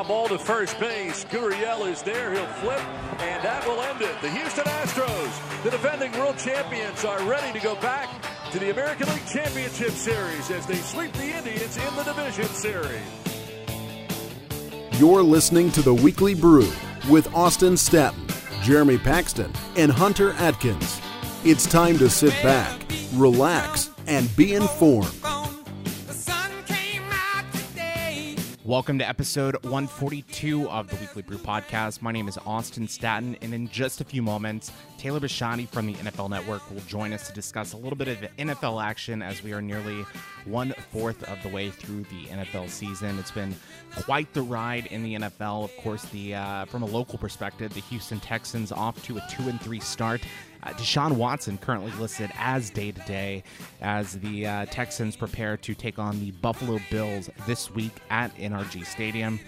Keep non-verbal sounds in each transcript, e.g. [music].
Ground ball to first base. Gurriel is there. He'll flip, and that will end it. The Houston Astros, the defending world champions, are ready to go back to the American League Championship Series as they sweep the Indians in the division series. You're listening to the Weekly Brew with Austin Staton, Jeremy Paxton, and Hunter Atkins. It's time to sit back, relax, and be informed. Welcome to episode 142 of the Weekly Brew Podcast. My name is Austin Staton, and in just a few moments, Taylor Bisciotti from the NFL Network will join us to discuss a little bit of NFL action as we are nearly one fourth of the way through the NFL season. It's been quite the ride in the NFL. Of course, the uh, from a local perspective, the Houston Texans off to a two and three start. Uh, Deshaun Watson currently listed as day to day as the uh, Texans prepare to take on the Buffalo Bills this week at NRG Stadium.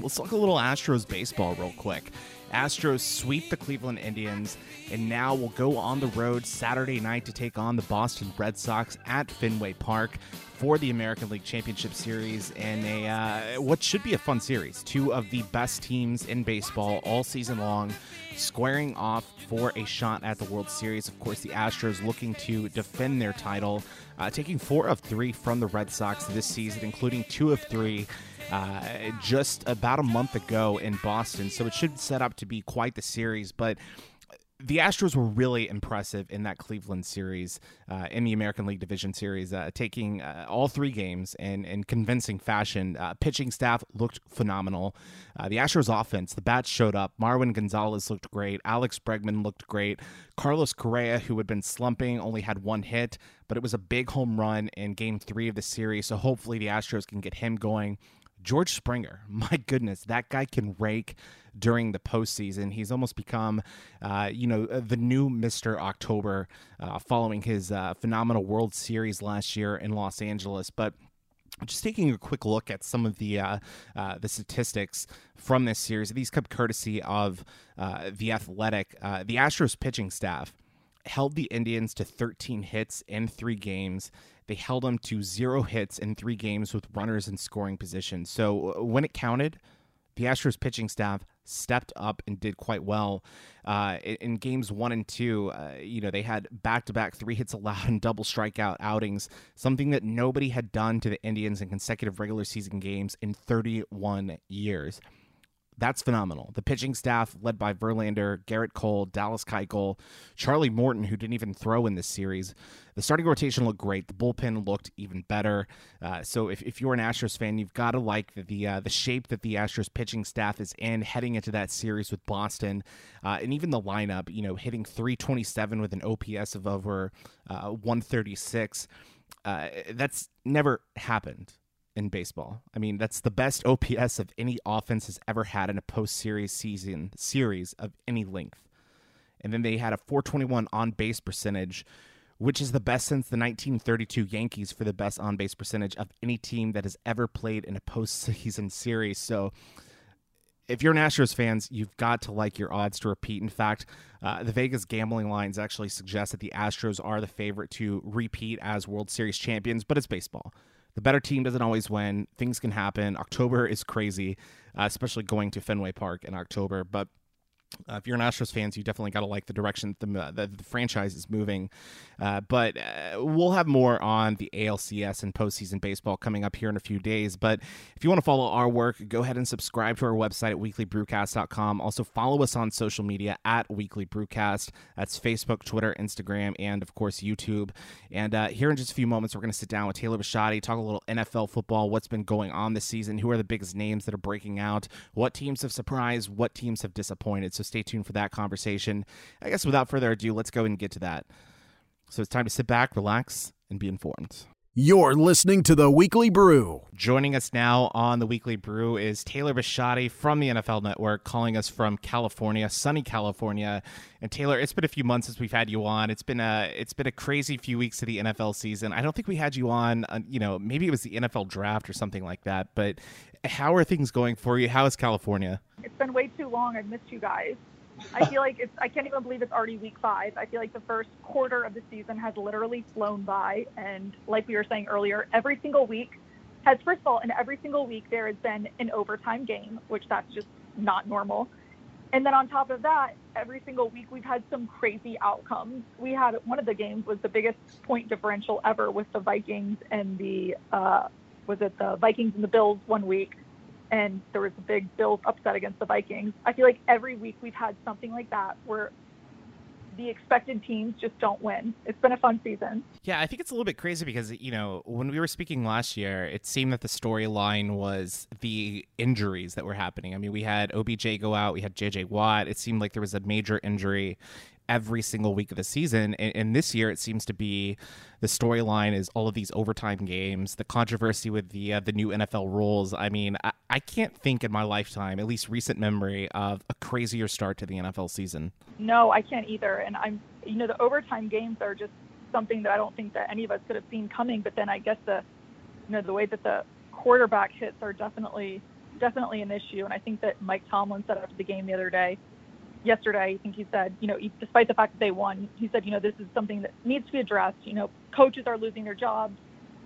Let's talk a little Astros baseball real quick. Astros sweep the Cleveland Indians and now will go on the road Saturday night to take on the Boston Red Sox at Fenway Park for the American League Championship Series in a uh, what should be a fun series. Two of the best teams in baseball all season long squaring off for a shot at the World Series. Of course, the Astros looking to defend their title, uh, taking four of three from the Red Sox this season, including two of three. Uh, just about a month ago in Boston. So it should set up to be quite the series. But the Astros were really impressive in that Cleveland series, uh, in the American League Division series, uh, taking uh, all three games in, in convincing fashion. Uh, pitching staff looked phenomenal. Uh, the Astros offense, the bats showed up. Marwin Gonzalez looked great. Alex Bregman looked great. Carlos Correa, who had been slumping, only had one hit, but it was a big home run in game three of the series. So hopefully the Astros can get him going. George Springer, [laughs] my goodness, that guy can rake during the postseason. He's almost become, uh, you know, the new Mister October, uh, following his uh, phenomenal World Series last year in Los Angeles. But just taking a quick look at some of the uh, uh, the statistics from this series. These come courtesy of uh, the Athletic. Uh, the Astros pitching staff held the Indians to 13 hits in three games. They held them to zero hits in three games with runners in scoring position. So uh, when it counted, the Astros pitching staff stepped up and did quite well uh, in, games one and two. Uh, you know, they had back to back three hits allowed and double strikeout outings, something that nobody had done to the Indians in consecutive regular season games in 31 years. That's phenomenal. The pitching staff, led by Verlander, Gerrit Cole, Dallas Keuchel, Charlie Morton, who didn't even throw in this series. The starting rotation looked great. The bullpen looked even better. Uh, so if, if you're an Astros fan, you've got to like the the, uh, the shape that the Astros pitching staff is in heading into that series with Boston, uh, and even the lineup. You know, hitting 327 with an OPS of over uh, 136. Uh, that's never happened in baseball. I mean, that's the best [laughs] OPS of any offense has ever had in a post series season series of any length. And then they had a 421 on base percentage, which is the best since the 1932 Yankees for the best on base percentage of any team that has ever played in a [laughs] postseason series. So, if you're an Astros fans, you've got to like your odds to repeat. In fact, uh, the Vegas gambling lines actually suggest that the Astros are the favorite to repeat as World Series champions, but it's baseball the better team doesn't always win. Things can happen. October is crazy, uh, especially going to Fenway Park in October. But uh, if you're an Astros fans, you definitely got to like the direction the, the, the franchise is moving. Uh, but uh, we'll have more on the ALCS and postseason baseball coming up here in a few days. But if you want to follow our work, go ahead and subscribe to our website at weeklybrewcast.com. Also, follow us on social media at Weekly Brewcast. That's Facebook, Twitter, Instagram, and of course, YouTube. And uh, here in just a few moments, we're going to sit down with Taylor Bisciotti, talk a little NFL football, what's been going on this season, who are the biggest names that are breaking out, what teams have surprised, what teams have disappointed. So so stay tuned for that conversation. I guess without further ado, let's go and get to that. So it's time to sit back, relax, and be informed. You're listening to the Weekly Brew. Joining us now on the Weekly Brew is Taylor Bisciotti from the NFL Network, calling us from California, sunny California. And Taylor, it's been a few months since we've had you on. It's been a it's been a crazy few weeks of the NFL season. I don't think we had you on. Uh, you know, maybe it was the NFL draft or something like that. But how are things going for you? How is California? It's been way too long. I've missed you guys. I feel like it's, I can't even believe it's already week five. I feel like the first quarter of the season has literally flown by. And like we were saying earlier, every single week has first of all, in every single week there has been an overtime game, which that's just not normal. And then on top of that, every single week we've had some crazy outcomes. We had one of the games was the biggest point differential ever with the Vikings and the uh, was it the Vikings and the Bills one week, and there was a big Bills upset against the Vikings. I feel like every week we've had something like that where the expected teams just don't win. It's been a fun season. Yeah, I think it's a little bit crazy because, you know, when we were speaking last year, it seemed that the storyline was the injuries that were happening. I mean, we had OBJ go out, we had JJ Watt. It seemed like there was a major injury every single week of the season. And, and this year, it seems to be the storyline is all of these overtime games, the controversy with the uh, the new NFL rules. I mean, I, I can't think in my lifetime, at least recent memory, of a crazier start to the NFL season. No, I can't either. And I'm, you know, the overtime games are just something that I don't think that any of us could have seen coming. But then I guess the, you know, the way that the quarterback hits are definitely definitely an issue. And I think that Mike Tomlin said after the game the other day yesterday, I think he said, you know, despite the fact that they won, he said, you know, this is something that needs to be addressed. You know, coaches are losing their jobs,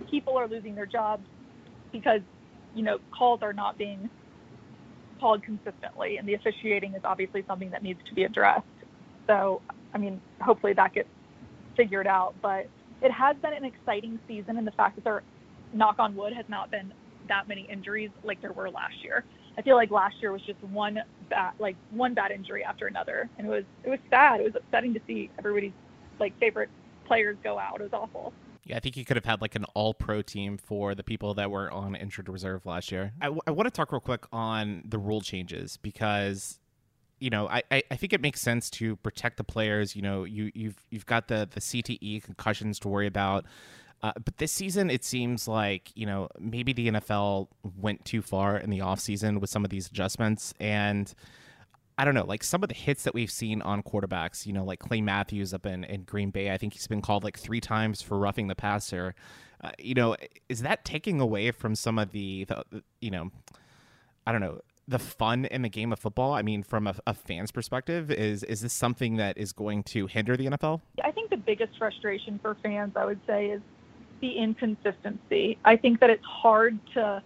people are losing their jobs because, you know, calls are not being called consistently, and the officiating is obviously something that needs to be addressed. So, I mean, hopefully that gets figured out. But it has been an exciting season, and the fact that there, knock on wood, has not been that many injuries like there were last year. I feel like last year was just one bad like one bad injury after another, and it was it was sad. It was upsetting to see everybody's like favorite players go out. It was awful. Yeah, I think you could have had like an all pro team for the people that were on injured reserve last year. I, w- I want to talk real quick on the rule changes because you know, I, I think it makes sense to protect the players. You know, you you've you've got the the CTE concussions to worry about. Uh, but this season, it seems like, you know, maybe the NFL went too far in the offseason with some of these adjustments. And I don't know, like some of the hits that we've seen on quarterbacks, you know, like Clay Matthews up in, in Green Bay, I think he's been called like three times for roughing the passer. Uh, you know, is that taking away from some of the, the, you know, I don't know, the fun in the game of football? I mean, from a, a, fan's perspective, is is this something that is going to hinder the NFL? I think the biggest frustration for fans, I would say, is the inconsistency. I think that it's hard to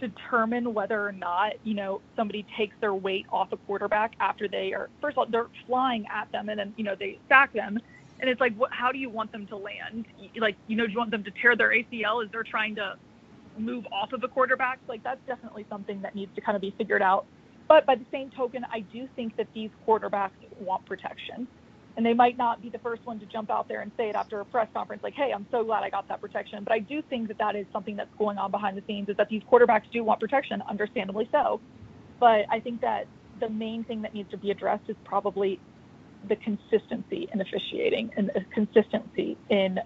determine whether or not, you know, somebody takes their weight off a quarterback after they are, first of all, they're flying at them and then, you know, they sack them. And it's like, what, how do you want them to land? Like, you know, do you want them to tear their ACL as they're trying to move off of a quarterback? Like, that's definitely something that needs to kind of be figured out. But by the same token, I do think that these quarterbacks want protection and they might not be the first one to jump out there and say it after a press conference like hey i'm so glad i got that protection. But i do think that that is something that's going on behind the scenes is that these quarterbacks do want protection understandably so. But i think that the main thing that needs to be addressed is probably the consistency in officiating and the consistency in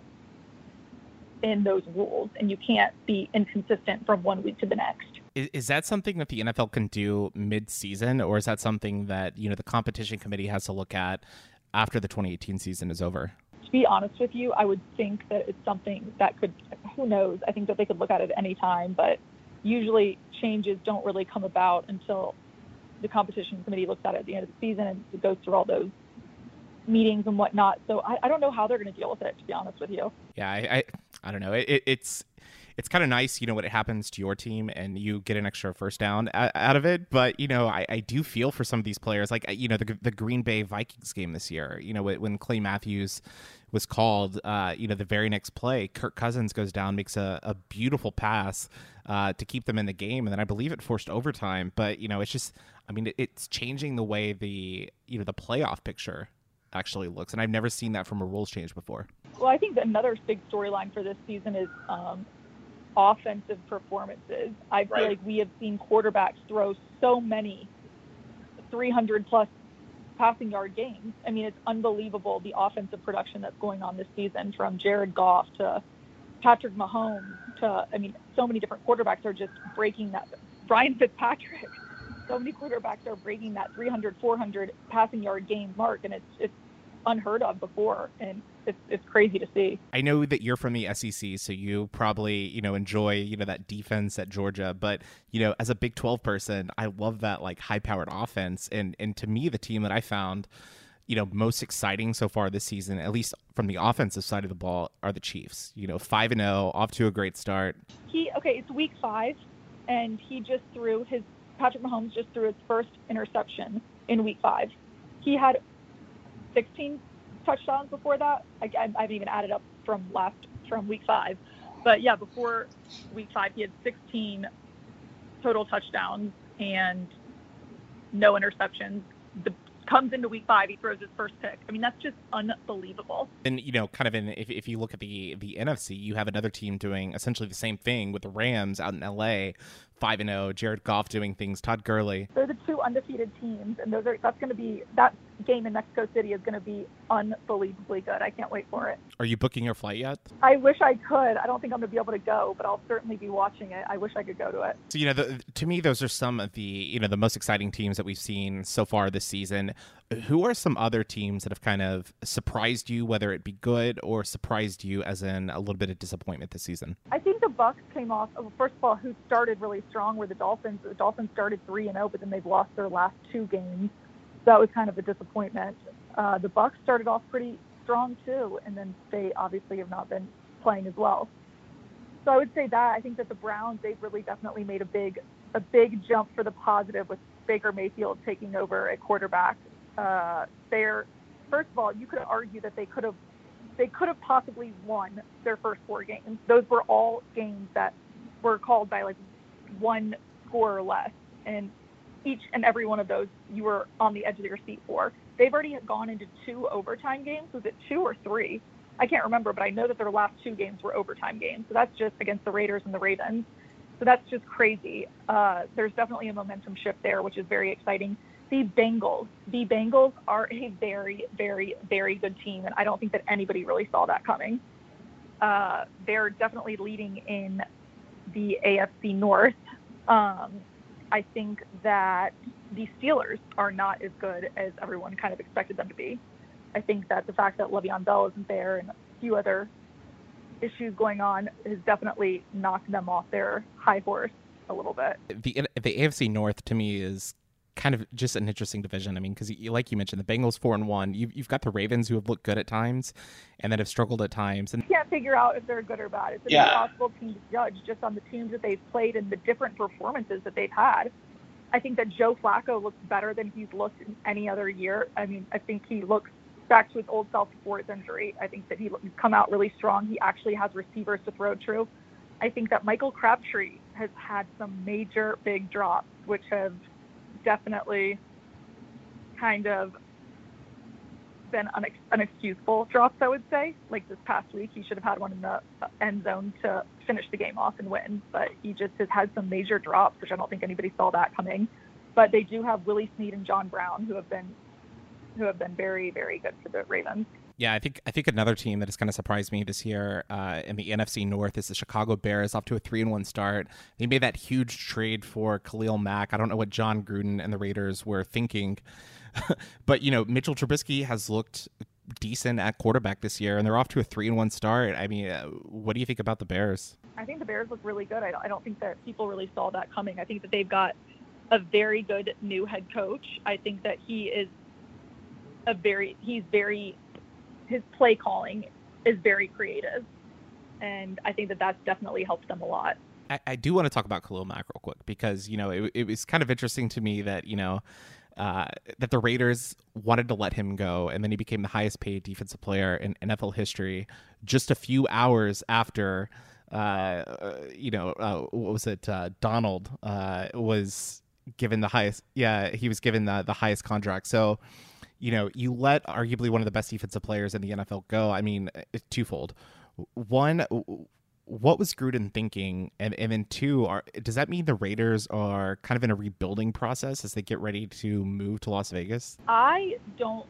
in those rules. And you can't be inconsistent from one week to the next. Is, is that something that the NFL can do mid-season or is that something that you know the competition committee has to look at after the 2018 season is over? To be honest with you, I would think that it's something that could, who knows? I think that they could look at it any time, but usually changes don't really come about until the competition committee looks at it at the end of the season and it goes through all those meetings and whatnot. So I, I don't know how they're going to deal with it, to be honest with you. Yeah, I, I, I don't know. It, it's it's kind of nice, you know, when it happens to your team and you get an extra first down out of it. But you know, I, I do feel for some of these players, like you know, the the Green Bay Vikings game this year. You know, when Clay Matthews was called, uh, you know, the very next play, Kirk Cousins goes down, makes a, a beautiful pass uh, to keep them in the game, and then I believe it forced overtime. But you know, it's just, I mean, it's changing the way the you know the playoff picture actually looks, and I've never seen that from a rules change before. Well, I think another big storyline for this season is um, offensive performances. I feel right. like we have seen quarterbacks throw so many 300 plus passing yard games. I mean, it's unbelievable the offensive production that's going on this season from Jared Goff to Patrick Mahomes to, I mean, so many different quarterbacks are just breaking that. Brian Fitzpatrick, so many quarterbacks are breaking that 300, 400 passing yard game mark, and it's it's unheard of before. And it's it's crazy to see. I know that you're from the SEC, so you probably you know enjoy you know that defense at Georgia. But you know, as a Big Twelve person, I love that like high powered offense. And and to me, the team that I found you know, most exciting so far this season, at least from the offensive side of the ball, are the Chiefs. You know, five and zero, off to a great start. He okay, it's week five, and he just threw his Patrick Mahomes just threw his first interception in week five. He had 16 touchdowns before that. I, I, I haven't even added up from last from week five, but yeah, before week five, he had 16 total touchdowns and no interceptions. The comes into week five, he throws his first pick. I mean, that's just unbelievable. And you know, kind of in if, if you look at the the NFC, you have another team doing essentially the same thing with the Rams out in LA, five and zero. Oh, Jared Goff doing things. Todd Gurley. They're the two undefeated teams, and those are that's going to be that game in Mexico City is going to be unbelievably good. I can't wait for it. Are you booking your flight yet? I wish I could. I don't think I'm going to be able to go, but I'll certainly be watching it. I wish I could go to it. So you know, the, to me, those are some of the you know the most exciting teams that we've seen so far this season. Who are some other teams that have kind of surprised you, whether it be good or surprised you as in a little bit of disappointment this season? I think the Bucs came off. First of all, who started really strong were the Dolphins. The Dolphins started three and zero, oh, but then they've lost their last two games. So that was kind of a disappointment. Uh, the Bucs started off pretty strong too, and then they obviously have not been playing as well. So I would say that I think that the Browns they've really definitely made a big a big jump for the positive with Baker Mayfield taking over at quarterback uh, they're first of all, you could argue that they could have they could have possibly won their first four games. Those were all games that were called by like one score or less, and each and every one of those you were on the edge of your seat for. They've already gone into two overtime games. Was it two or three? I can't remember, but I know that their last two games were overtime games. So that's just against the Raiders and the Ravens. So that's just crazy. Uh, there's definitely a momentum shift there, which is very exciting the Bengals. The Bengals are a very, very, very good team, and I don't think that anybody really saw that coming. Uh, they're definitely leading in the AFC North. Um, I think that the Steelers are not as good as everyone kind of expected them to be. I think that the fact that Le'Veon Bell isn't there and a few other issues going on has definitely knocked them off their high horse a little bit. The the AFC North to me is kind of just an interesting division. I mean, because like you mentioned, the Bengals four and one. You've, you've got the Ravens who have looked good at times, and then have struggled at times. And you can't figure out if they're good or bad. It's an yeah. impossible team to judge just on the teams that they've played and the different performances that they've had. I think that Joe Flacco looks better than he's looked in any other year. I mean, I think he looks back to his old self before his injury. I think that he's come out really strong. He actually has receivers to throw to. I think that Michael Crabtree has had some major big drops, which have definitely kind of been unex- unexcusable drops, I would say. Like this past week, he should have had one in the end zone to finish the game off and win, but he just has had some major drops, which I don't think anybody saw that coming. But they do have Willie Snead and John Brown, who have been who have been very, very good for the Ravens. Yeah, I think I think another team that has kind of surprised me this year uh, in the NFC North is the Chicago Bears, off to a three and one start. They made that huge trade for Khalil Mack. I don't know what Jon Gruden and the Raiders were thinking, [laughs] but you know Mitchell Trubisky has looked decent at quarterback this year, and they're off to a three and one start. I mean, uh, what do you think about the Bears? I think the Bears look really good. I I don't think that people really saw that coming. I think that they've got a very good new head coach. I think that he is a very he's very his play calling is very creative, and I think that that's definitely helped them a lot. I, I do want to talk about Khalil Mack real quick because you know it, it was kind of interesting to me that you know uh, that the Raiders wanted to let him go, and then he became the highest paid defensive player in NFL history just a few hours after, uh, you know, uh, what was it? Uh, Donald uh, was given the highest. Yeah, he was given the the highest contract. So you know, you let arguably one of the best defensive players in the NFL go. I mean, it's twofold. One, what was Gruden thinking? And and then two, are does that mean the Raiders are kind of in a rebuilding process as they get ready to move to Las Vegas? I don't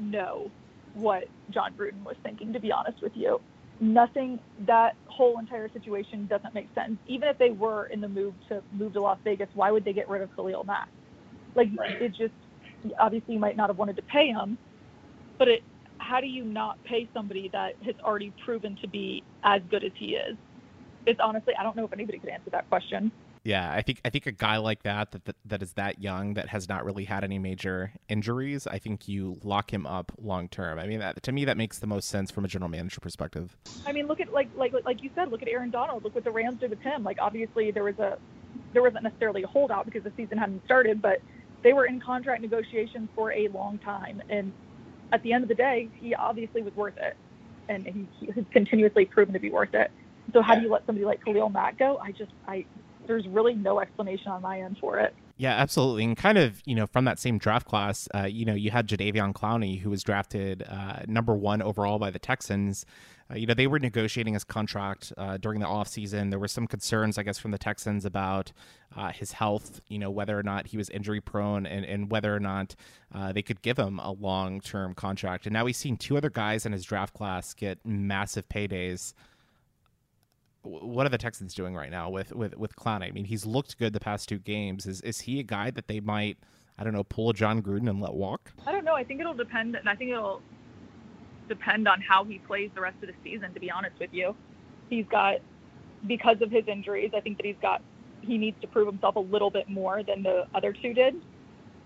know what Jon Gruden was thinking, to be honest with you. Nothing that whole entire situation doesn't make sense. Even if they were in the move to move to Las Vegas, why would they get rid of Khalil Mack? Like right. it just obviously you might not have wanted to pay him, but it, how do you not pay somebody that has already proven to be as good as he is? It's honestly, I don't know if anybody could answer that question. Yeah, I think I think a guy like that, that that that is that young that has not really had any major injuries. I think you lock him up long term. I mean, that, to me, that makes the most sense from a general manager perspective. I mean, look at like like like you said, look at Aaron Donald. Look what the Rams did with him. Like obviously there was a there wasn't necessarily a holdout because the season hadn't started, but they were in contract negotiations for a long time, and at the end of the day, he obviously was worth it, and he, he has continuously proven to be worth it. So how do you let somebody like Khalil Mack go? I just I there's really no explanation on my end for it. Yeah, absolutely. And kind of, you know, from that same draft class, uh, you know, you had Jadeveon Clowney, who was drafted uh, number one overall by the Texans. Uh, you know, they were negotiating his contract uh, during the offseason. There were some concerns, I guess, from the Texans about uh, his health, you know, whether or not he was injury prone and, and whether or not uh, they could give him a long term contract. And now we've seen two other guys in his draft class get massive paydays what are the Texans doing right now with with with Clowney? I mean, he's looked good the past two games. Is is he a guy that they might, I don't know, pull Jon Gruden and let walk? I don't know. I think it'll depend, and I think it'll depend on how he plays the rest of the season. To be honest with you, he's got because of his injuries. I think that he's got he needs to prove himself a little bit more than the other two did.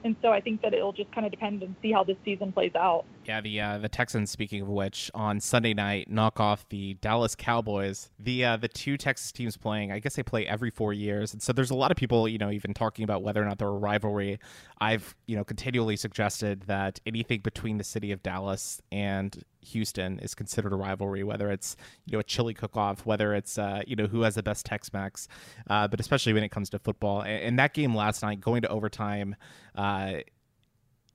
And so I think that it'll just kind of depend and see how this season plays out. Yeah, the uh, the Texans. Speaking of which, on Sunday night, knock off the Dallas Cowboys. The uh, the two Texas teams playing. I guess they play every four years, and so there's a lot of people, you know, even talking about whether or not they're a rivalry. I've you know continually suggested that anything between the city of Dallas and Houston is considered a rivalry, whether it's you know a chili cook-off, whether it's uh, you know who has the best Tex-Mex, uh, but especially when it comes to football. And, and that game last night, going to overtime, uh,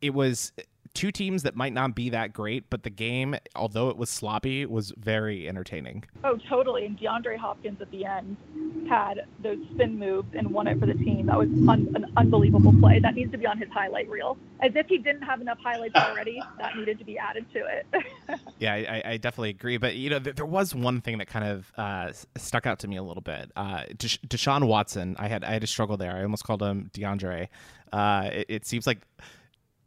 it was two teams that might not be that great, but the game, although it was sloppy, was very entertaining. Oh, totally. And DeAndre Hopkins at the end had those spin moves and won it for the team. That was un- an unbelievable play. That needs to be on his highlight reel. As if he didn't have enough highlights already, that needed to be added to it. [laughs] yeah, I, I, definitely agree. But, you know, th- there was one thing that kind of uh, stuck out to me a little bit. Uh, Desha- Deshaun Watson, I had, I had a struggle there. I almost called him DeAndre. Uh, it, it seems like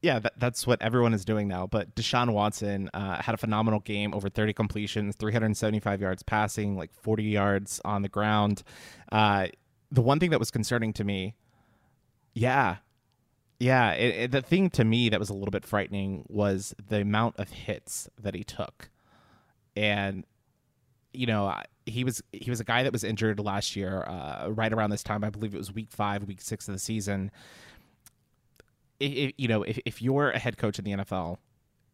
yeah, that, that's what everyone is doing now. But Deshaun Watson uh, had a phenomenal game, over 30 completions, 375 yards passing, like 40 yards on the ground. Uh, the one thing that was concerning to me, yeah, yeah, it, it, the thing to me that was a little bit frightening was the amount of hits that he took, and you know he was he was a guy that was injured last year, uh, right around this time. I believe it was week five, week six of the season if, you know, if, if you're a head coach in the NFL,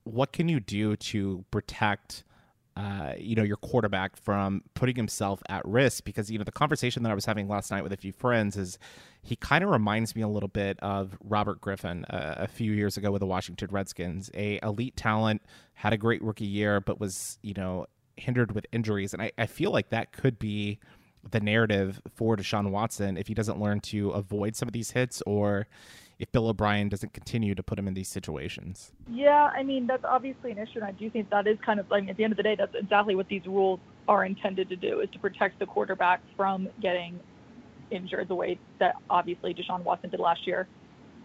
what can you do to protect, uh, you know, your quarterback from putting himself at risk? Because you know, the conversation that I was having last night with a few friends is he kind of reminds me a little bit of Robert Griffin uh, a few years ago with the Washington Redskins, a elite talent, had a great rookie year, but was you know hindered with injuries, and I, I feel like that could be the narrative for Deshaun Watson if he doesn't learn to avoid some of these hits or if Bill O'Brien doesn't continue to put him in these situations. Yeah, I mean that's obviously an issue, and I do think that is kind of. I mean, at the end of the day, that's exactly what these rules are intended to do: is to protect the quarterback from getting injured, the way that obviously Deshaun Watson did last year,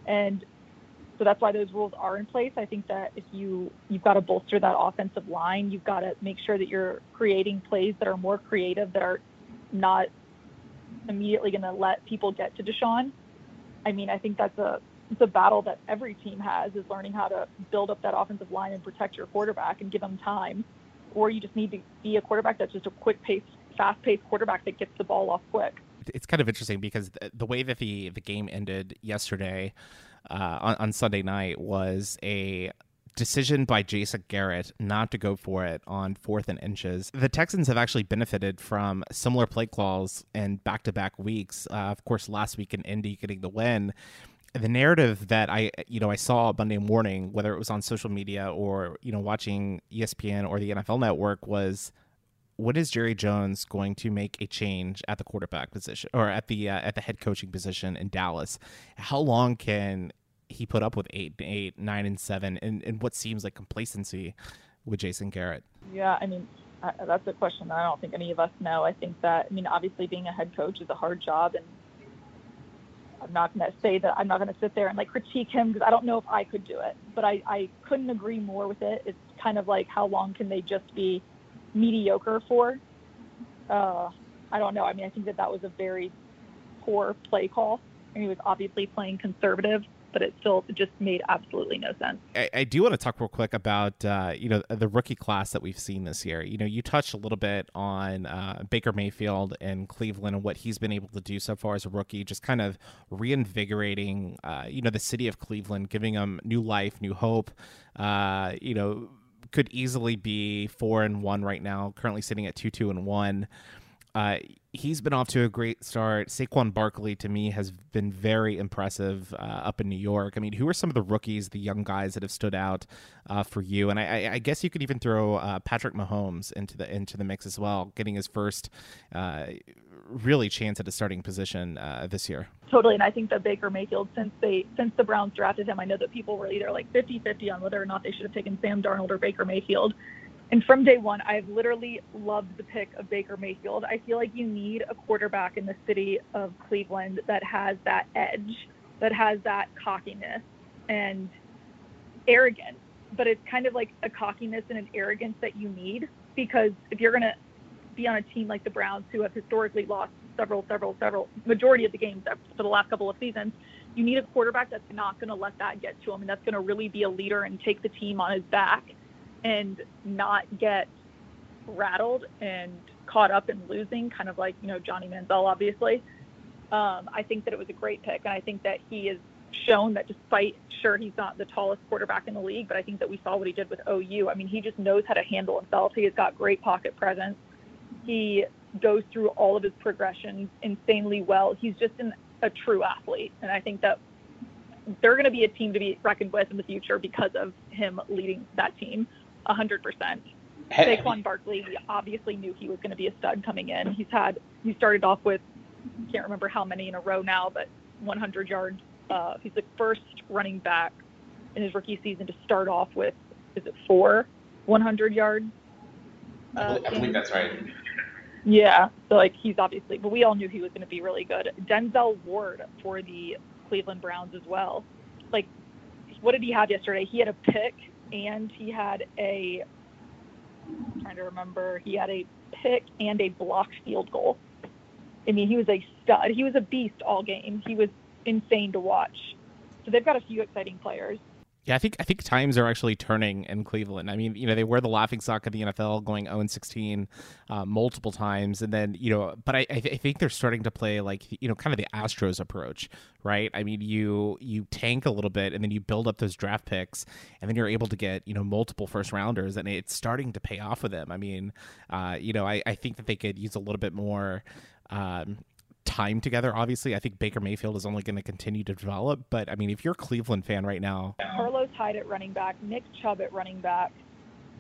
and so that's why those rules are in place. I think that if you you've got to bolster that offensive line, you've got to make sure that you're creating plays that are more creative, that are not immediately going to let people get to Deshaun. I mean, I think that's a it's a battle that every team has is learning how to build up that offensive line and protect your quarterback and give them time. Or you just need to be a quarterback that's just a quick pace, fast paced quarterback that gets the ball off quick. It's kind of interesting because the way that the the game ended yesterday uh, on, on Sunday night was a decision by Jason Garrett not to go for it on fourth and inches. The Texans have actually benefited from similar play calls in back to back weeks. Uh, of course, last week in Indy getting the win. The narrative that I, you know, I saw Monday morning, whether it was on social media or you know watching ESPN or the NFL Network, was when is Jerry Jones going to make a change at the quarterback position or at the uh, at the head coaching position in Dallas? How long can he put up with eight, eight, nine, and seven, and, and what seems like complacency with Jason Garrett? Yeah, I mean, uh, that's a question that I don't think any of us know. I think that, I mean, obviously being a head coach is a hard job, and I'm not going to say that I'm not going to sit there and like critique him because I don't know if I could do it, but I, I couldn't agree more with it. It's kind of like how long can they just be mediocre for? Uh, I don't know. I mean, I think that that was a very poor play call, and he was obviously playing conservative but it still just made absolutely no sense. I, I do want to talk real quick about uh, you know the rookie class that we've seen this year. You know, you touched a little bit on uh, Baker Mayfield and Cleveland and what he's been able to do so far as a rookie, just kind of reinvigorating uh, you know the city of Cleveland, giving them new life, new hope. Uh, you know, could easily be four and one right now, currently sitting at two two and one. Uh, he's been off to a great start. Saquon Barkley to me has been very impressive uh, up in New York. I mean, who are some of the rookies, the young guys that have stood out uh, for you? And I, I, guess you could even throw uh, Patrick Mahomes into the into the mix as well, getting his first uh, really chance at a starting position uh, this year. Totally, and I think that Baker Mayfield, since they since the Browns drafted him, I know that people were either like 50-50 on whether or not they should have taken Sam Darnold or Baker Mayfield. And from day one, I've literally loved the pick of Baker Mayfield. I feel like you need a quarterback in the city of Cleveland that has that edge, that has that cockiness and arrogance. But it's kind of like a cockiness and an arrogance that you need because if you're going to be on a team like the Browns, who have historically lost several, several, several, majority of the games for the last couple of seasons, you need a quarterback that's not going to let that get to him and that's going to really be a leader and take the team on his back and not get rattled and caught up in losing, kind of like, you know, Johnny Manziel, obviously. Um, I think that it was a great pick. And I think that he has shown that despite, sure, he's not the tallest quarterback in the league, but I think that we saw what he did with OU. I mean, he just knows how to handle himself. He has got great pocket presence. He goes through all of his progressions insanely well. He's just an, a true athlete. And I think that they're going to be a team to be reckoned with in the future because of him leading that team. 100%. Saquon Barkley, we obviously knew he was going to be a stud coming in. He's had, he started off with, can't remember how many in a row now, but 100 yards. Uh, he's the first running back in his rookie season to start off with, is it four 100 yards? Uh, I believe that's right. Yeah, so like he's obviously, but we all knew he was going to be really good. Denzel Ward for the Cleveland Browns as well. Like, what did he have yesterday? He had a pick and he had a I'm trying to remember he had a pick and a blocked field goal. I mean, he was a stud. He was a beast all game. He was insane to watch. So they've got a few exciting players. Yeah, I think I think times are actually turning in Cleveland. I mean, you know, they were the laughing stock of the NFL, going 0 16 uh, multiple times, and then you know, but I, I, th- I, think they're starting to play like you know, kind of the Astros approach, right? I mean, you you tank a little bit, and then you build up those draft picks, and then you're able to get you know multiple first rounders, and it's starting to pay off for them. I mean, uh, you know, I, I think that they could use a little bit more. Um, time together. Obviously, I think Baker Mayfield is only going to continue to develop. But I mean, if you're a Cleveland fan right now, Carlos Hyde at running back, Nick Chubb at running back.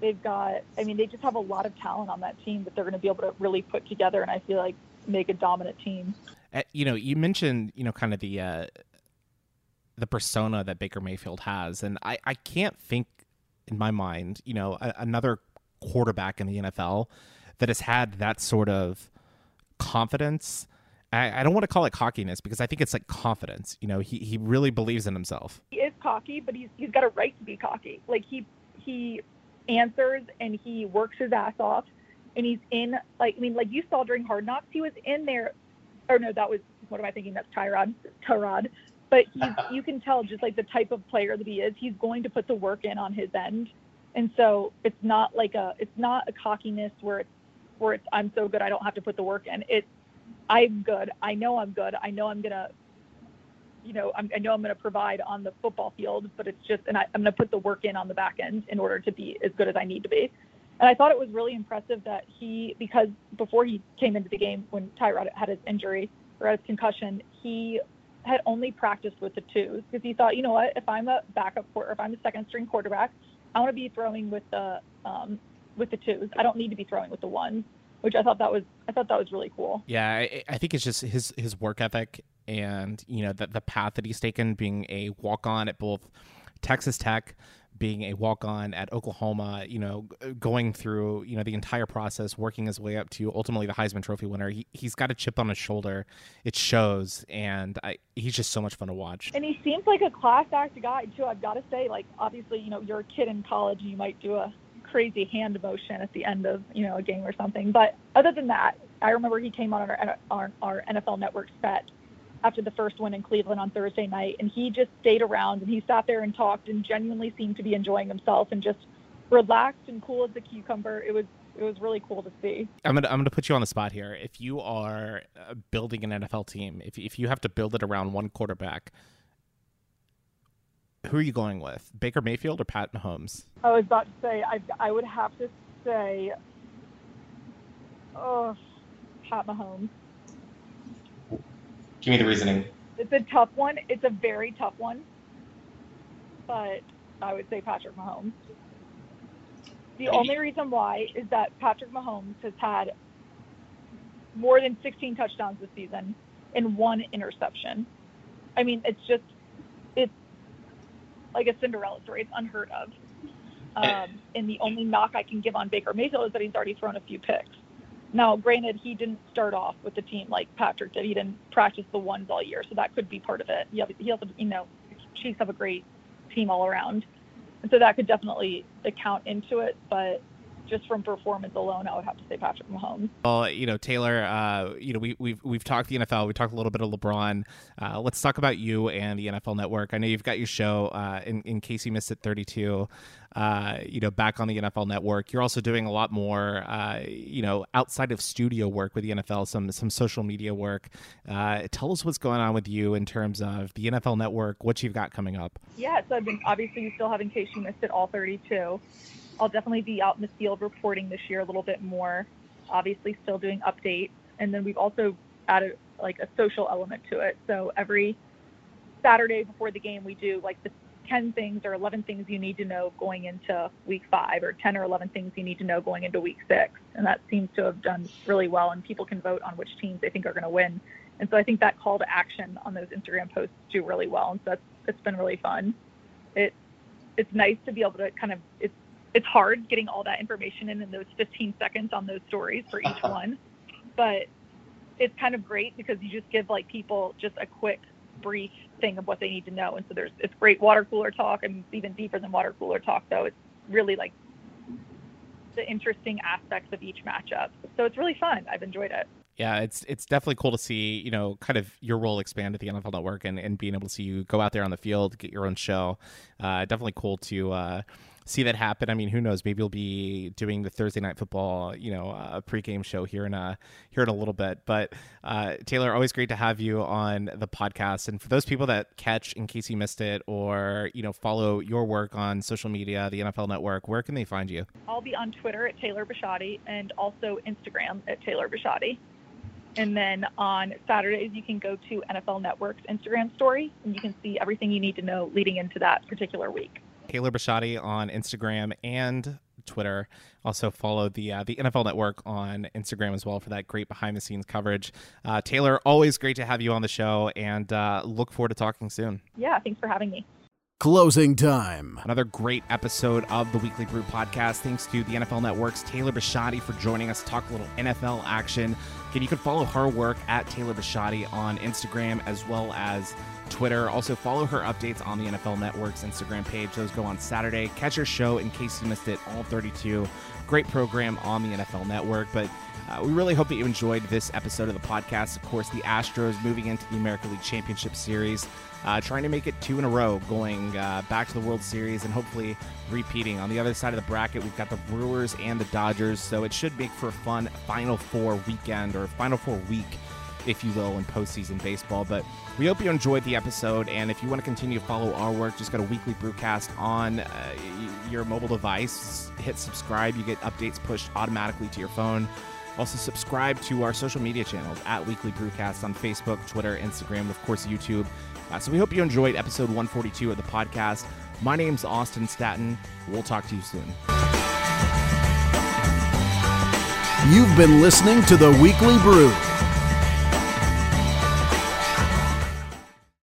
They've got, I mean, they just have a lot of talent on that team that they're going to be able to really put together, and I feel like make a dominant team. Uh, you know, you mentioned, you know, kind of the uh, the persona that Baker Mayfield has, and I I can't think in my mind, you know, a, another quarterback in the NFL that has had that sort of confidence I, I, don't want to call it cockiness because I think it's like confidence. You know, he, he really believes in himself. He is cocky, but he's he's got a right to be cocky. Like he he answers and he works his ass off, and he's in like I mean like you saw during Hard Knocks, he was in there. Or no, that was what am I thinking? That's Tyrod. Tyrod. But he's [laughs] you can tell just like the type of player that he is. He's going to put the work in on his end, and so it's not like a it's not a cockiness where it's where it's I'm so good I don't have to put the work in. It's I'm good. I know I'm good. I know I'm gonna, you know, I'm, i know I'm gonna provide on the football field, but it's just, and I, I'm gonna put the work in on the back end in order to be as good as I need to be. And I thought it was really impressive that he, because before he came into the game when Tyrod had his injury or his concussion, he had only practiced with the twos because he thought, you know what, if I'm a backup or if I'm a second string quarterback, I want to be throwing with the um, with the twos. I don't need to be throwing with the ones which I thought that was I thought that was really cool. Yeah, I, I think it's just his his work ethic and you know the the path that he's taken, being a walk on at both Texas Tech, being a walk on at Oklahoma, you know, going through, you know, the entire process, working his way up to ultimately the Heisman Trophy winner. He, he's got a chip on his shoulder. It shows. And I, he's just so much fun to watch. And he seems like a class act guy, too. I've got to say, like, obviously, you know, you're a kid in college and you might do a crazy hand motion at the end of you know a game or something. But other than that, I remember he came on our our, our NFL Network set after the first win in Cleveland on Thursday night, and he just stayed around and he sat there and talked and genuinely seemed to be enjoying himself and just relaxed and cool as a cucumber. It was it was really cool to see. I'm gonna I'm gonna put you on the spot here. If you are uh, building an NFL team, if if you have to build it around one quarterback, who are you going with, Baker Mayfield or Pat Mahomes? I was about to say I I would have to say, oh, Pat Mahomes. Give me the reasoning. It's a tough one. It's a very tough one, but I would say Patrick Mahomes. The only reason why is that Patrick Mahomes has had more than 16 touchdowns this season and one interception. I mean, it's just, it's like a Cinderella story. It's unheard of. Um, and the only knock I can give on Baker Mayfield is that he's already thrown a few picks. Now, granted, he didn't start off with the team like Patrick did. He didn't practice the ones all year, so that could be part of it. He, he also, you know, Chiefs have a great team all around. And so that could definitely account into it. But just from performance alone, I would have to say Patrick Mahomes. Well, you know, Taylor, uh, you know, we, we've we've talked the NFL. We talked a little bit of LeBron. Uh, let's talk about you and the NFL Network. I know you've got your show uh, in in case you missed it, 32. Uh, you know, back on the NFL Network. You're also doing a lot more, uh, you know, outside of studio work with the NFL, some some social media work. Uh, tell us what's going on with you in terms of the NFL Network, what you've got coming up. Yeah, so I've been obviously you still have in case you missed it all 32. I'll definitely be out in the field reporting this year a little bit more. Obviously, still doing updates, and then we've also added like a social element to it. So every Saturday before the game, we do like the 10 things or 11 things you need to know going into week five, or 10 or 11 things you need to know going into week six. And that seems to have done really well, and people can vote on which teams they think are going to win. And so I think that call to action on those Instagram posts do really well, and so that's it's been really fun. It it's nice to be able to kind of it's it's hard getting all that information in in those 15 seconds on those stories for each one, but it's kind of great because you just give like people just a quick brief thing of what they need to know. And so there's it's great water cooler talk and even deeper than water cooler talk though. It's really like the interesting aspects of each matchup. So it's really fun. I've enjoyed it. Yeah, it's it's definitely cool to see, you know, kind of your role expand at the NFL network and, and being able to see you go out there on the field, get your own show. Uh, definitely cool to uh, see that happen. I mean, who knows? Maybe we'll be doing the Thursday night football, you know, uh, pregame show here in a here in a little bit. But uh, Taylor, always great to have you on the podcast. And for those people that catch, in case you missed it, or you know, follow your work on social media, the NFL Network, where can they find you? I'll be on Twitter at Taylor Bisciotti and also Instagram at Taylor Bisciotti. And then on Saturdays, you can go to NFL Network's Instagram story and you can see everything you need to know leading into that particular week. Taylor Bisciotti on Instagram and Twitter. Also follow the uh, the NFL Network on Instagram as well for that great behind the scenes coverage. Uh, Taylor, always great to have you on the show, and uh, look forward to talking soon. Yeah, thanks for having me. Closing time. Another great episode of the Weekly Brew podcast. Thanks to the NFL Network's Taylor Bisciotti for joining us to talk a little NFL action. Again, you can follow her work at Taylor Bisciotti on Instagram as well as Twitter. Also, follow her updates on the NFL Network's Instagram page. Those go on Saturday. Catch her show in case you missed it, all 32. Great program on the NFL Network. But uh, we really hope that you enjoyed this episode of the podcast. Of course, the Astros moving into the American League Championship Series, uh, trying to make it two in a row, going uh, back to the World Series and hopefully repeating. On the other side of the bracket, we've got the Brewers and the Dodgers. So it should make for a fun Final Four weekend or Final Four week if you will, in postseason baseball. But we hope you enjoyed the episode. And if you want to continue to follow our work, just go to Weekly Brewcast on uh, your mobile device. Hit subscribe. You get updates pushed automatically to your phone. Also, subscribe to our social media channels at Weekly Brewcast on Facebook, Twitter, Instagram, and of course, YouTube. Uh, so we hope you enjoyed episode 142 of the podcast. My name's Austin Staton. We'll talk to you soon. You've been listening to the Weekly Brew